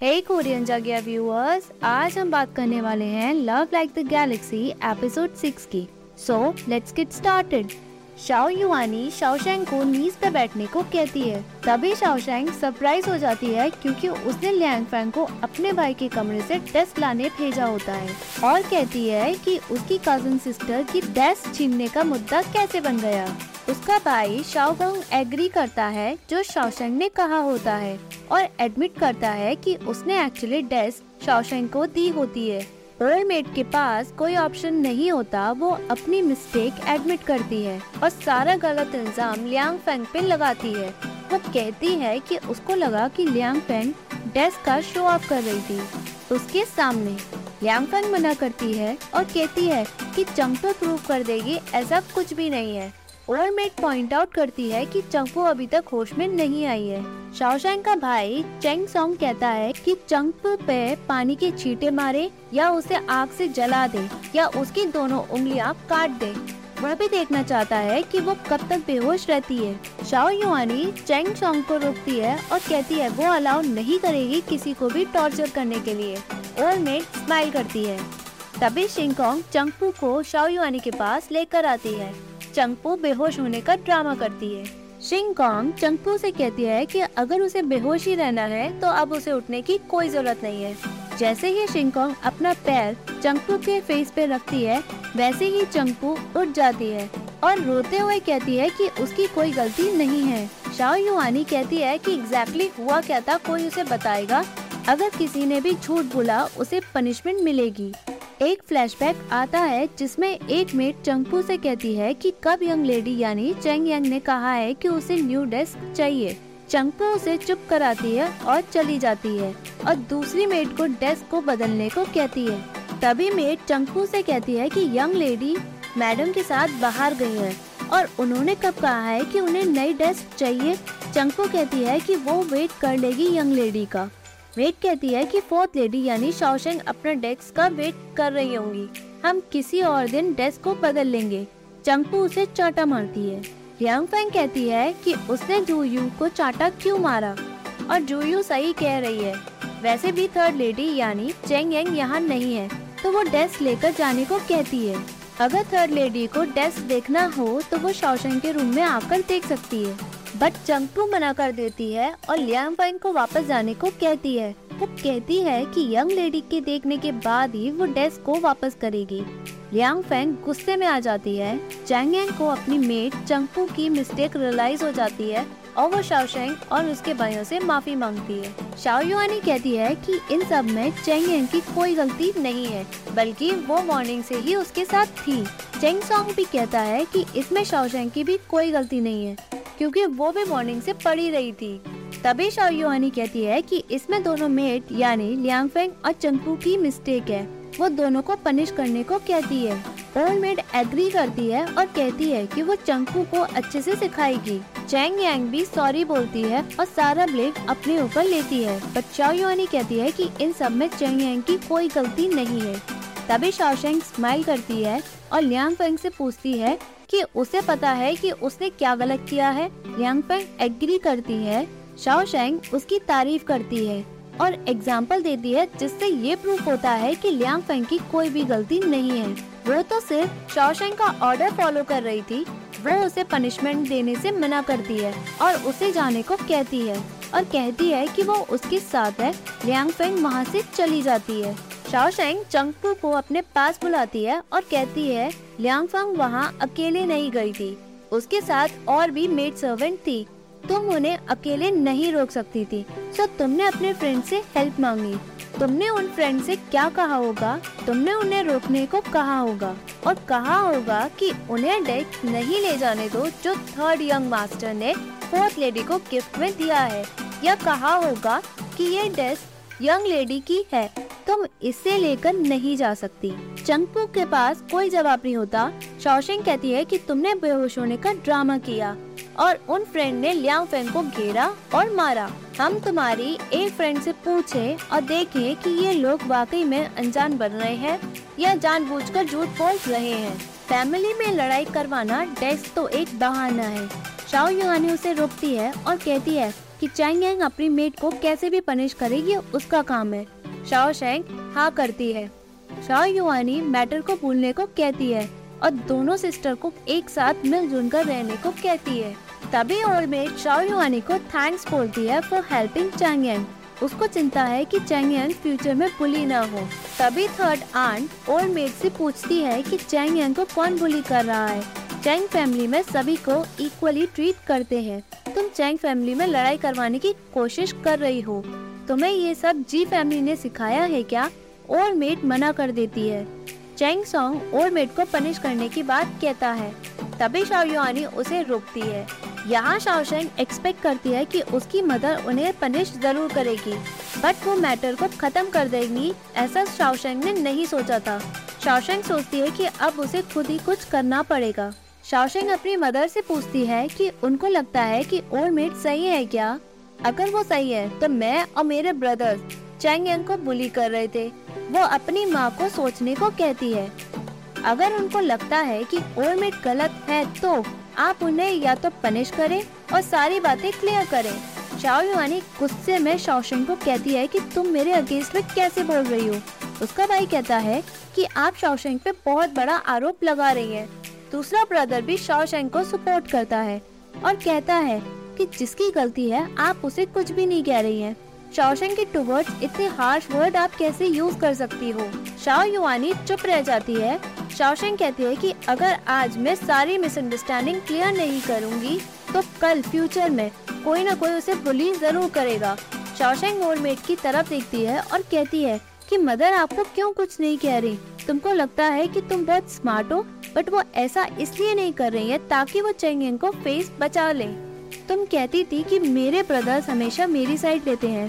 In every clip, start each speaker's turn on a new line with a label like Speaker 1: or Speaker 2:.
Speaker 1: हे Korean जागिया viewers आज हम बात करने वाले हैं love like the galaxy episode six की। So let's get started Xiao Yuanyi Shaoshang को नीज पे बैठने को कहती है। तभी शाओशैंग सरप्राइज़ हो जाती है क्योंकि उसने लियांग फैंग को अपने भाई के कमरे से डेस्क लाने भेजा होता है। और कहती है कि उसकी कज़न सिस्टर की डेस्क छीनने का मुद्दा कैसे बन गया। उसका भाई शाओगंग एग्री करता है, जो शाओशेंग ने कहा होता है, और एडमिट करता है कि उसने एक्चुअली डेस्क शाओशेंग को दी होती है। मेट के पास कोई ऑप्शन नहीं होता, वो अपनी मिस्टेक एडमिट करती है, और सारा गलत इल्ज़ाम लियांग फेंग पे लगाती है। वो कहती है कि उसको लगा कि लियांग फेंग डेस्क का शो ऑफ़ कर रही थी। उसके सामने लियांग फेंग मना करती है, और कहती है कि चंपो प्रूव कर देगी, ऐसा कुछ भी नहीं है। ओवरमेट पॉइंट आउट करती है कि चंपू अभी तक होश में नहीं आई है। शाओशैंग का भाई चेंग सोंग कहता है कि चंपू पे पानी के छींटे मारे या उसे आग से जला दे या उसकी दोनों उंगलियाँ काट दे। वह भी देखना चाहता है कि वो कब तक बेहोश रहती है। शाओ युआनी चेंग सोंग को रोकती है और कहती है वो अलाउ नहीं करेगी किसी को भी टॉर्चर करने के लिए। ओवरमेट स्माइल करती है। तभी शिंगकोंग चंगपू को शाओ युआनी के पास लेकर आती है। चंगपू बेहोश होने का ड्रामा करती है। शिंग कॉन्ग चंगपू से कहती है कि अगर उसे बेहोश ही रहना है तो अब उसे उठने की कोई ज़रूरत नहीं है। जैसे ही शिंगकोंग अपना पैर चंगपू के फेस पे रखती है, वैसे ही चंगपू उठ जाती है और रोते हुए कहती है कि उसकी कोई गलती नहीं है। शाओ युआनी कहती है कि एग्जैक्टली exactly हुआ क्या था, कोई उसे बताएगा। अगर किसी ने भी झूठ बोला, उसे पनिशमेंट मिलेगी। एक फ्लैशबैक आता है जिसमें एक मेट चंगपू से कहती है कि कब यंग लेडी यानी चेंग यंग ने कहा है कि उसे न्यू डेस्क चाहिए। चंगपू उसे चुप कराती है और चली जाती है और दूसरी मेट को डेस्क को बदलने को कहती है। तभी मेट चंगपू से कहती है कि यंग लेडी मैडम के साथ बाहर गई है और उन्होंने कब कहा है कि उन्हें नई डेस्क चाहिए। चंकू कहती है कि वो वेट कर लेगी यंग लेडी का। वेट कहती है कि फोर्थ लेडी यानी शौशंग अपना डेस्क का वेट कर रही होंगी। हम किसी और दिन डेस्क को बदल लेंगे। चंपू उसे चाटा मारती है। लियांग फैंग कहती है कि उसने जू यू को चाटा क्यों मारा? और जू यू सही कह रही है। वैसे भी थर्ड लेडी यानी चेंग यंग यहाँ नहीं है तो वो डेस्क लेकर जाने को कहती है। अगर थर्ड लेडी को डेस्क देखना हो तो वो शौशंग के रूम में आकर देख सकती है। बट चंपू मना कर देती है और लियांग को वापस जाने को कहती है। वो कहती है कि यंग लेडी के देखने के बाद ही वो डेस्क को वापस करेगी। लियांग फैंग गुस्से में आ जाती है। चैंग को अपनी मेट चंगपू की मिस्टेक रियलाइज़ हो जाती है और वो शाओशेंग और उसके भाइयों से माफ़ी मांगती है। शाओ युआनी कहती है कि इन सब में चेंग की कोई गलती नहीं है, बल्कि वो मॉर्निंग से ही उसके साथ थी। चेंग सॉन्ग भी कहता है कि इसमें शाओशेंग की भी कोई गलती नहीं है, क्योंकि वो भी मॉर्निंग से पड़ी रही थी। तभी शाओयुआनी कहती है कि इसमें दोनों मेट, यानी लियांगफेंग और चंगपू की मिस्टेक है। वो दोनों को पनिश करने को कहती है। ओल्ड मेड एग्री करती है और कहती है कि वो चंकू को अच्छे से सिखाएगी। चैंग यांग भी सॉरी बोलती है और सारा ब्लेम अपने ऊपर लेती है। पर चाओ युआनी कहती है कि इन सब में चैंग यांग की कोई गलती नहीं है। तभी शाओशेंग स्माइल करती है और लियांग फेंग से पूछती है कि उसे पता है कि उसने क्या गलत किया है। लियांग फेंग एग्री करती है शाओ शेंग उसकी तारीफ़ करती है और एग्ज़ाम्पल देती है जिससे ये प्रूफ होता है कि लियांग फेंग की कोई भी गलती नहीं है। वो तो सिर्फ़ शाओशेंग का ऑर्डर फॉलो कर रही थी। वो उसे पनिशमेंट देने से मना करती है और उसे जाने को कहती है और कहती है कि वो उसके साथ है। लियांग फेंग वहाँ से चली जाती है। शाओशेंग चंगपू को अपने पास बुलाती है और कहती है लियांग फेंग वहाँ अकेले नहीं गई थी। उसके साथ और भी मेड सर्वेंट थी। तुम उन्हें अकेले नहीं रोक सकती थी। सो तुमने अपने फ्रेंड से हेल्प मांगी। तुमने उन फ्रेंड से क्या कहा होगा? तुमने उन्हें रोकने को कहा होगा। और कहा होगा कि उन्हें डेस्क नहीं ले जाने दो जो थर्ड यंग मास्टर ने फोर्थ लेडी को गिफ्ट में दिया है। या कहा होगा कि ये डेस्क यंग लेडी की है। तुम इसे लेकर नहीं जा सकती। चंगपू के पास कोई जवाब नहीं होता। शौशिंग कहती है कि तुमने बेहोश होने का ड्रामा किया और उन फ्रेंड ने लियांग फेंग को घेरा और मारा। हम तुम्हारी एक फ्रेंड से पूछे और देखें कि ये लोग वाकई में अनजान बन रहे हैं या जानबूझकर झूठ बोल रहे हैं। फैमिली में लड़ाई करवाना डेस्क तो एक बहाना है। शाओ युआनी उसे रोकती है और कहती है कि चैंग अपनी मेट को कैसे भी पनिश करेगी, उसका काम है। शाओ शेंग हाँ करती है। शाओ युआनी मैटर को भूलने को कहती है और दोनों सिस्टर को एक साथ मिलजुल कर रहने को कहती है। तभी ओल्ड मेट शाओ युआनी को थैंक्स बोलती है फॉर हेल्पिंग चैंग उसको चिंता है कि चैंग फ्यूचर में बुली ना हो। तभी थर्ड आंट ओल्ड मेट से पूछती है कि चैंग को कौन बुली कर रहा है। चैंग फैमिली में सभी को इक्वली ट्रीट करते हैं। तुम चैंग फैमिली में लड़ाई करवाने की कोशिश कर रही हो। तुम्हें ये सब जी फैमिली ने सिखाया है क्या? ओल्ड मेट मना कर देती है। चैंग सॉन्ग ओल्ड मेट को पनिश करने की बात कहता है। तभी शाओयुआनी उसे रोकती है। यहाँ शाओशेंग एक्सपेक्ट करती है कि उसकी मदर उन्हें पनिश ज़रूर करेगी। बट वो मैटर को खत्म कर देगी, ऐसा शाओशेंग ने नहीं सोचा था। शाओशेंग सोचती है कि अब उसे खुद ही कुछ करना पड़ेगा। शाओशेंग अपनी मदर से पूछती है कि उनको लगता है कि ओल्ड मेट सही है क्या? अगर वो सही है तो मैं और मेरे ब्रदर्स चैंग यांग को बुली कर रहे थे। वो अपनी माँ को सोचने को कहती है। अगर उनको लगता है कि ओल्ड मेट गलत है तो आप उन्हें या तो पनिश करें और सारी बातें क्लियर करें। शाओ युआनी गुस्से में शौशन को कहती है कि तुम मेरे अगेंस्ट में कैसे बोल रही हो? उसका भाई कहता है कि आप शाओशेंग पे बहुत बड़ा आरोप लगा रही हैं। दूसरा ब्रदर भी शाओशेंग को सपोर्ट करता है और कहता है कि जिसकी गलती है, आप उसे कुछ भी नहीं कह रही हैं। शाओशेंग के टूवर्ड्स इतने हार्श वर्ड आप कैसे यूज़ कर सकती हो? शाओ युवानी चुप रह जाती है। शाओशेंग कहती है कि अगर आज मैं सारी मिसअंडरस्टैंडिंग क्लियर नहीं करूँगी तो कल फ्यूचर में कोई ना कोई उसे बुली ज़रूर करेगा। शाओशेंग ओल्ड की तरफ़ देखती है और कहती है कि, मदर आपको क्यों कुछ नहीं कह रही? तुमको लगता है कि तुम बहुत स्मार्ट हो बट वो ऐसा इसलिए नहीं कर रही है ताकि वो चेंगिंग को फेस बचा ले। तुम कहती थी कि मेरे ब्रदर्स हमेशा मेरी साइड लेते हैं,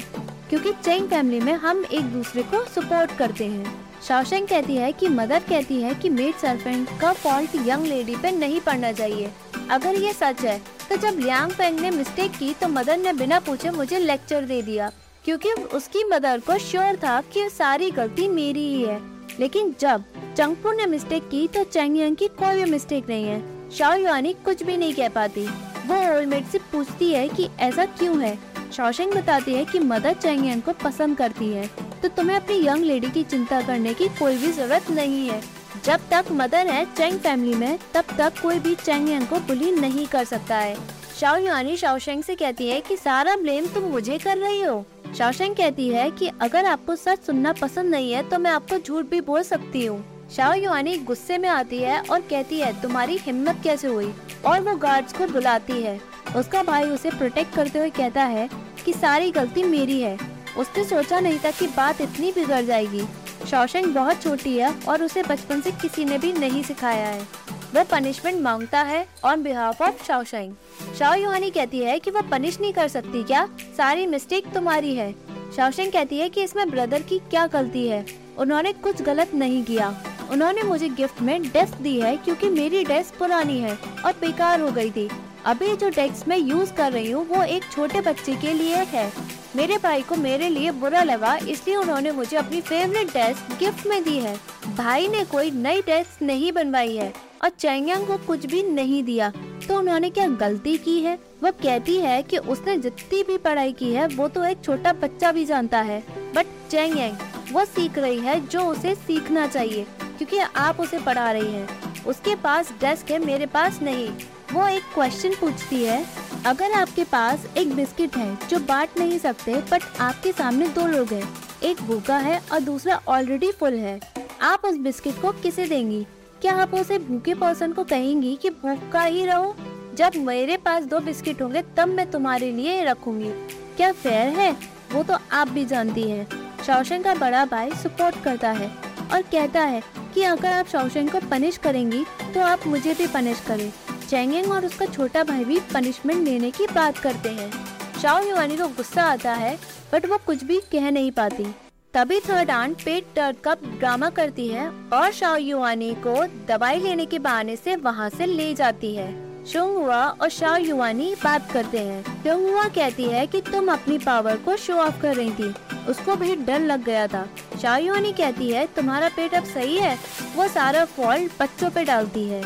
Speaker 1: क्योंकि चेंग फैमिली में हम एक दूसरे को सपोर्ट करते हैं। शाओशेंग कहती है कि मदर कहती है कि मेड सर्फेंट का फॉल्ट यंग लेडी पे नहीं पड़ना चाहिए। अगर ये सच है तो जब लियांग फेंग ने मिस्टेक की तो मदर ने बिना पूछे मुझे लेक्चर दे दिया, क्योंकि उसकी मदर को श्योर था कि सारी गलती मेरी ही है। लेकिन जब चंगपुर ने मिस्टेक की तो चैंग की कोई भी मिस्टेक नहीं है। शाओ युआनी कुछ भी नहीं कह पाती। वो ओल्डमेट से पूछती है कि ऐसा क्यों है। शौशेंग बताती है कि मदर चैंग को पसंद करती है। तो तुम्हें अपनी यंग लेडी की चिंता करने की कोई भी ज़रूरत नहीं है। जब तक मदर है चैंग फैमिली में, तब तक कोई भी चैंग को बुली नहीं कर सकता है। शाओ युआनी शाओशेंग से कहती है कि, सारा ब्लेम तुम मुझे कर रही हो। शाओशेंग कहती है कि, अगर आपको सच सुनना पसंद नहीं है तो मैं आपको झूठ भी बोल सकती हूँ। शाओ युआनी गुस्से में आती है और कहती है, तुम्हारी हिम्मत कैसे हुई? और वो गार्ड्स को बुलाती है। उसका भाई उसे प्रोटेक्ट करते हुए कहता है कि, सारी गलती मेरी है। उसने सोचा नहीं था कि बात इतनी बिगड़ जाएगी। शौशंग बहुत छोटी है और उसे बचपन से किसी ने भी नहीं सिखाया है। वह पनिशमेंट माँगता है on behalf of Shaoshang Xiao Yuanyi कहती है कि, वह पनिश नहीं कर सकती क्या? सारी मिस्टेक तुम्हारी है। शाओशेंग कहती है कि, इसमें ब्रदर की क्या गलती है? उन्होंने कुछ गलत नहीं किया। उन्होंने मुझे गिफ्ट में डेस्क दी है क्योंकि मेरी डेस्क पुरानी है और बेकार हो गई थी। अभी जो डेस्क मैं यूज़ कर रही हूँ, वो एक छोटे बच्चे के लिए है। मेरे भाई को मेरे लिए बुरा लगा, इसलिए उन्होंने मुझे अपनी फेवरेट डेस्क गिफ्ट में दी है। भाई ने कोई नई डेस्क नहीं बनवाई है और चैंगयांग को कुछ भी नहीं दिया। तो उन्होंने क्या गलती की है? वो कहती है कि उसने जितनी भी पढ़ाई की है, वो तो एक छोटा बच्चा भी जानता है। बट चैंगयांग, वो सीख रही है जो उसे सीखना चाहिए। क्योंकि आप उसे पढ़ा रही हैं। उसके पास डेस्क है, मेरे पास नहीं। वो एक क्वेश्चन पूछती है। अगर आपके पास एक बिस्किट है, जो बांट नहीं सकते बट आपके सामने दो लोग हैं। एक भूखा है और दूसरा ऑलरेडी फुल है। आप उस बिस्किट को किसे देंगी? क्या आप उसे भूखे पर्सन को कहेंगी कि भूखा ही रहो? जब मेरे पास दो बिस्किट होंगे, तब मैं तुम्हारे लिए रखूँगी। क्या फेयर है? वो तो आप भी जानती हैं। शौशन का बड़ा भाई सपोर्ट करता है और कहता है कि अगर आप शौशन को पनिश करेंगी तो आप मुझे भी पनिश करें। चैंगेंग और उसका छोटा भाई भी पनिशमेंट लेने की बात करते हैं। शाओ युवानी को गुस्सा आता है बट वो कुछ भी कह नहीं पाती। तभी थर्ड आंट पेट दर्द का ड्रामा करती है और शाओ युवानी को दवाई लेने के बहाने से वहाँ से ले जाती है। हुआ और शाओ युवानी बात करते हैं। हुआ कहती है कि तुम अपनी पावर को शो ऑफ़ कर रही थी। उसको भी डर लग गया था। शाओ युवानी कहती है, तुम्हारा पेट अब सही है। वो सारा फॉल्ट बच्चों पे डालती है।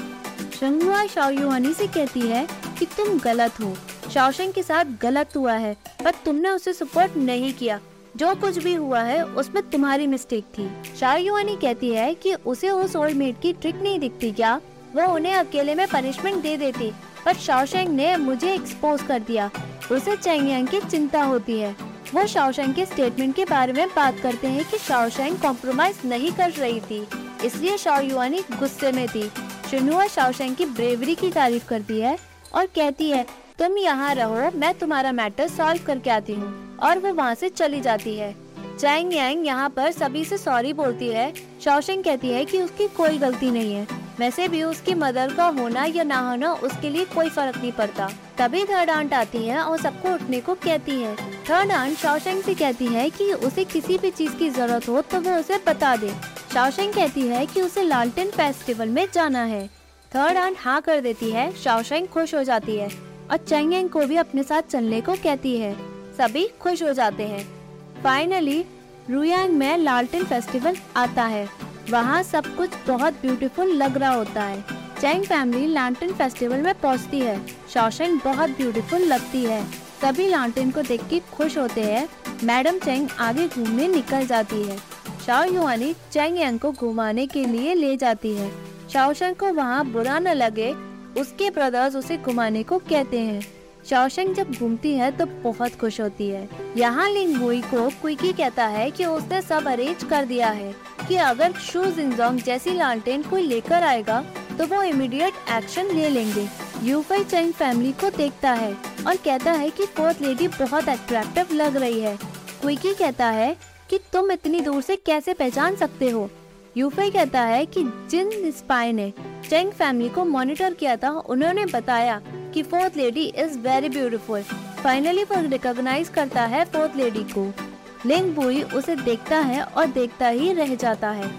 Speaker 1: शंगुआ शाओयुआनी से कहती है कि तुम गलत हो। शाओशंग के साथ गलत हुआ है, पर तुमने उसे सपोर्ट नहीं किया। जो कुछ भी हुआ है, उसमें तुम्हारी मिस्टेक थी। शाहयुआनी कहती है कि उसे उस ओल्ड मेड की ट्रिक नहीं दिखती क्या? वो उन्हें अकेले में पनिशमेंट दे देती, पर शाओशेंग ने मुझे एक्सपोज कर दिया। उसे चैंग की चिंता होती है। वो शाओशेंग के स्टेटमेंट के बारे में बात करते हैं कि शाओशेंग कॉम्प्रोमाइज नहीं कर रही थी, इसलिए शाओयुआनी गुस्से में थी। शुनुआ शाओशेंग की ब्रेवरी की तारीफ़ करती है और कहती है, तुम यहाँ रहो, मैं तुम्हारा मैटर सॉल्व करके आती हूँ। और वो वहाँ से चली जाती है। चैंग यांग यहाँ पर सभी से सॉरी बोलती है। शाओशेंग कहती है कि उसकी कोई गलती नहीं है। वैसे भी उसकी मदर का होना या ना होना, उसके लिए कोई फ़र्क नहीं पड़ता। तभी थर्ड आंट आती है और सबको उठने को कहती है। थर्ड आंट शाओशेंग से कहती है कि उसे किसी भी चीज़ की ज़रूरत हो तो वो उसे बता दे। शाओशेंग कहती है कि उसे लालटेन फेस्टिवल में जाना है। थर्ड आंट हाँ कर देती है, शाओशेंग खुश हो जाती है और चैंग को भी अपने साथ चलने को कहती है। सभी खुश हो जाते हैं। फाइनली, रुयांग में लालटेन फेस्टिवल आता है। वहाँ सब कुछ बहुत ब्यूटीफुल लग रहा होता है। चैंग फैमिली लालटेन फेस्टिवल में पहुँचती है। शौशंग बहुत ब्यूटीफुल लगती है। सभी लालटेन को देख के खुश होते हैं। मैडम चैंग आगे घूमने निकल जाती है। शाओ युआनी चैंग यांग को घुमाने के लिए ले जाती है। शाओशंग को वहाँ बुरा न लगे। उसके ब्रदर्स उसे घुमाने को कहते हैं। शौशंग जब घूमती है तो बहुत खुश होती है। यहाँ लिंगुई को क्विकी कहता है कि उसने सब अरेंज कर दिया है कि अगर शू जिंगजोंग जैसी लालटेन कोई लेकर आएगा तो वो इमीडिएट एक्शन ले लेंगे। यूफाई चैंग फैमिली को देखता है और कहता है कि फोर्थ लेडी बहुत अट्रैक्टिव लग रही है। क्विकी कहता है कि तुम इतनी दूर से कैसे पहचान सकते हो? यूफई कहता है कि जिन स्पाई ने चैंग फैमिली को मॉनिटर किया था, उन्होंने बताया कि fourth lady is very beautiful finally वो रिकॉग्नाइज करता है फोर्थ लेडी को। लिंग बुई उसे देखता है और देखता ही रह जाता है।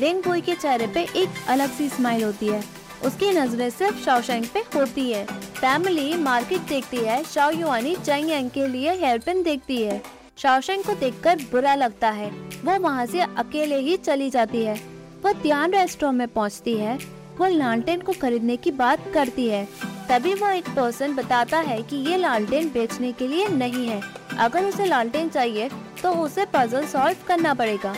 Speaker 1: लिंग बुई के चेहरे पे एक अलग सी स्माइल होती है। उसकी नज़रें सिर्फ़ शाओशैंग पे होती है। फैमिली मार्केट देखती है। शाओ युआनी चैंग यांग के लिए हेयरपिन देखती है। शाओशैंग को देखकर बुरा लगता है। वो वहाँ से अकेले ही चली जाती है। वो त्यान रेस्टोरेंट में पहुँचती है। वो लालटेन को खरीदने की बात करती है। तभी वो एक पर्सन बताता है कि ये लालटेन बेचने के लिए नहीं है। अगर उसे लालटेन चाहिए तो उसे पजल सॉल्व करना पड़ेगा।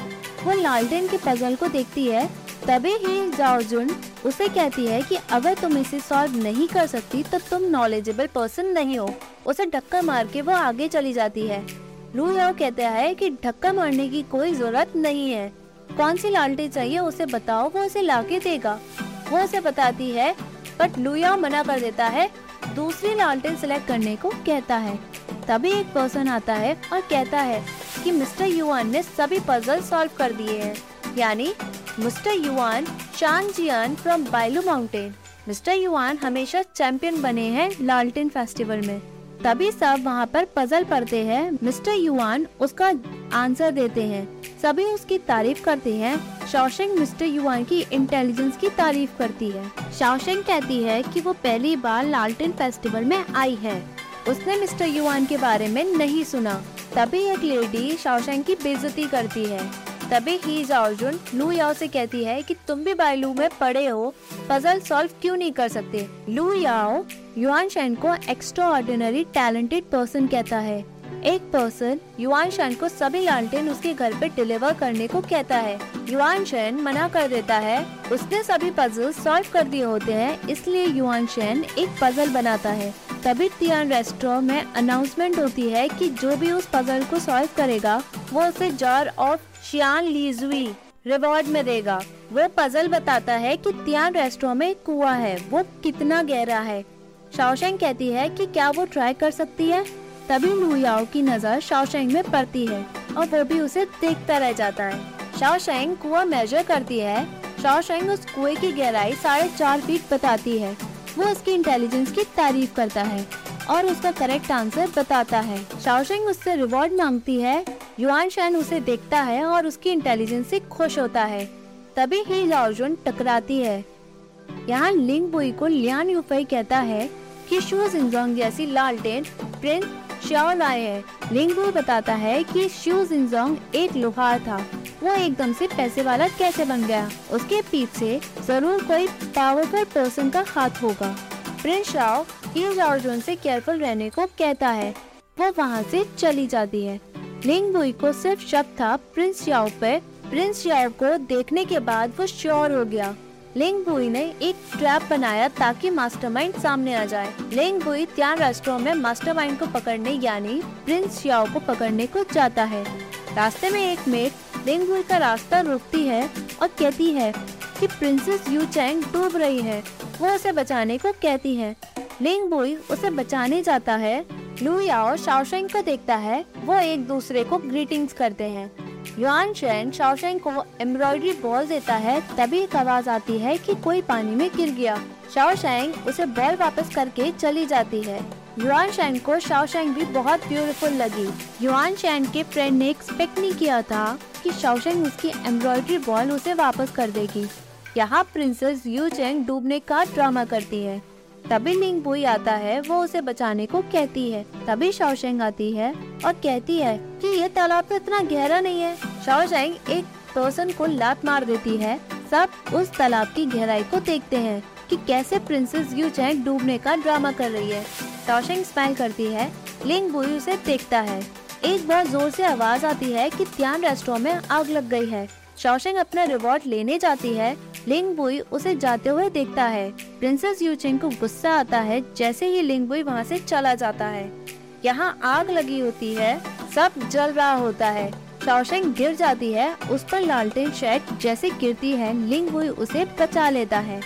Speaker 1: वो लालटेन के पजल को देखती है, तभी ही जाओजुन उसे कहती है कि अगर तुम इसे सॉल्व नहीं कर सकती तो तुम नॉलेजेबल पर्सन नहीं हो। उसे ढक्का मार के वो आगे चली जाती है। लू याओ कहता है कि ढक्का मारने की कोई ज़रूरत नहीं है। कौन सी लालटेन चाहिए उसे बताओ, वो उसे लाके देगा। वो उसे बताती है बट लुया मना कर देता है, दूसरी लालटेन सिलेक्ट करने को कहता है। तभी एक पर्सन आता है और कहता है कि मिस्टर युवान ने सभी पजल सॉल्व कर दिए हैं। यानी, mister Yuan Shan Jian from Bailu mountain mister Yuan हमेशा चैंपियन बने हैं लालटेन फेस्टिवल में। तभी सब वहाँ पर पजल पढ़ते हैं। मिस्टर युवान उसका आंसर देते हैं। सभी उसकी तारीफ़ करते हैं। शौशंग मिस्टर युवान की इंटेलिजेंस की तारीफ़ करती है। शौशंग कहती है कि वो पहली बार लालटेन फेस्टिवल में आई है। उसने मिस्टर युवान के बारे में नहीं सुना। तभी एक लेडी शौशंग की बेजती करती है। तभी ही अर्जुन लू याओ से कहती है कि तुम भी बायलू में पड़े हो। पजल सॉल्व क्यों नहीं कर सकते? लू याओ, युआन शैन को एक्स्ट्रा ऑर्डिनरी टैलेंटेड पर्सन कहता है। एक पर्सन युवान शन को सभी लालटेन उसके घर पे डिलीवर करने को कहता है। युवान शन मना कर देता है। उसने सभी पजल सॉल्व कर दिए होते हैं, इसलिए युवान शन एक पजल बनाता है। तभी तियान रेस्टोरेंट में अनाउंसमेंट होती है कि जो भी उस पजल को सॉल्व करेगा, वो उसे jar of Xian Lijui reward में देगा। वो पजल बताता है कि तियान रेस्टोरेंट में कुआ है, वो कितना गहरा है। शाओशेंग कहती है कि क्या वो ट्राई कर सकती है? तभी लुयाओ की नज़र शाओशेंग में पड़ती है और वो भी उसे देखता रह जाता है। शाओशेंग कुआ मेजर करती है। शाओशेंग उस कुएँ की गहराई साढ़े चार फीट बताती है। वो उसकी इंटेलिजेंस की तारीफ़ करता है और उसका करेक्ट आंसर बताता है। शाओशेंग उससे रिवॉर्ड मांगती है। युआन शैन उसे देखता है और उसकी इंटेलिजेंस से खुश होता है। तभी ही लाओजुन टकराती है। यहाँ लिंग बुई को लियान यूफई कहता है कि शू जिंगजोंग जैसी लालटेन प्रिंस श्याओ लाए है। लिंगबू बताता है कि शिव जिनजोंग एक लोहार था। वो एकदम से पैसे वाला कैसे बन गया? उसके पीछे ज़रूर कोई पावरफुल पर्सन का हाथ होगा। प्रिंस शाओ ही अर्जुन से केयरफुल रहने को कहता है। वो वहाँ से चली जाती है। लिंग बुई को सिर्फ़ शक था प्रिंस याओ पे प्रिंस याओ को देखने के बाद वो श्योर हो गया। लिंग बुई ने एक ट्रैप बनाया ताकि मास्टरमाइंड सामने आ जाए। लिंग बुई त्यान राष्ट्रों में मास्टरमाइंड को पकड़ने यानी प्रिंस याओ को पकड़ने को जाता है। रास्ते में एक मेट लिंग बुई का रास्ता रोकती है और कहती है कि प्रिंसेस यू चैंग डूब रही है। वो उसे बचाने को कहती है। लिंग बुई उसे बचाने जाता है। लू याओ शाओशेंग को देखता है। वो एक दूसरे को ग्रीटिंग्स करते हैं। युआन शेन शाओशेंग को एम्ब्रॉयडरी बॉल देता है, तभी एक आवाज़ आती है कि कोई पानी में गिर गया। शाओशेंग उसे बॉल वापस करके चली जाती है। युआन शैन को शाओशेंग भी बहुत ब्यूटीफुल लगी। युआन शैन के फ्रेंड ने एक्सपेक्ट नहीं किया था कि शाओशेंग उसकी एम्ब्रॉयडरी बॉल उसे वापस कर देगी। यहाँ प्रिंसेस यू चेंग डूबने का ड्रामा करती है। तभी लिंग बुई आता है, वो उसे बचाने को कहती है। तभी शाओशेंग आती है और कहती है कि ये तालाब तो इतना गहरा नहीं है। शाओशेंग एक पर्सन को लात मार देती है। सब उस तालाब की गहराई को देखते हैं कि कैसे प्रिंसेस यू चैंग डूबने का ड्रामा कर रही है। शाओशेंग स्माइल करती है, लिंग बुई उसे देखता है। एक बार ज़ोर से आवाज़ आती है कि त्यान रेस्टोरेंट में आग लग गई है। शाओशेंग अपना रिवॉर्ड लेने जाती है। लिंग बुई उसे जाते हुए देखता है। प्रिंसेस यूचिंग को गुस्सा आता है जैसे ही लिंग बुई वहाँ से चला जाता है। यहाँ आग लगी होती है। सब जल रहा होता है। शाओशेंग गिर जाती है। उस पर लालटेन शेड जैसे गिरती है लिंग बुई उसे बचा लेता है।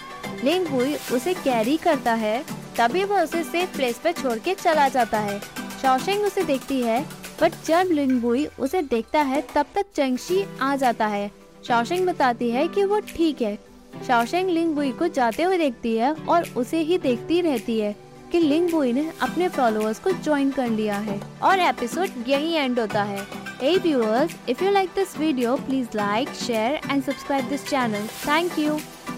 Speaker 1: लिंग बुई उसे कैरी करता है। तभी वो उसे सेफ़ प्लेस पर छोड़ के चला जाता है। शाओशेंग उसे देखती है बट जब लिंग बुई उसे देखता है, तब तक चंगशी आ जाता है। शाओशेंग बताती है कि वो ठीक है शाओशेंग लिंग बुई को जाते हुए देखती है और उसे ही देखती रहती है कि लिंग बुई ने अपने फॉलोअर्स को ज्वाइन कर लिया है और एपिसोड यही एंड होता है Hey viewers, if you like this video, please like, share and subscribe this channel. Thank you.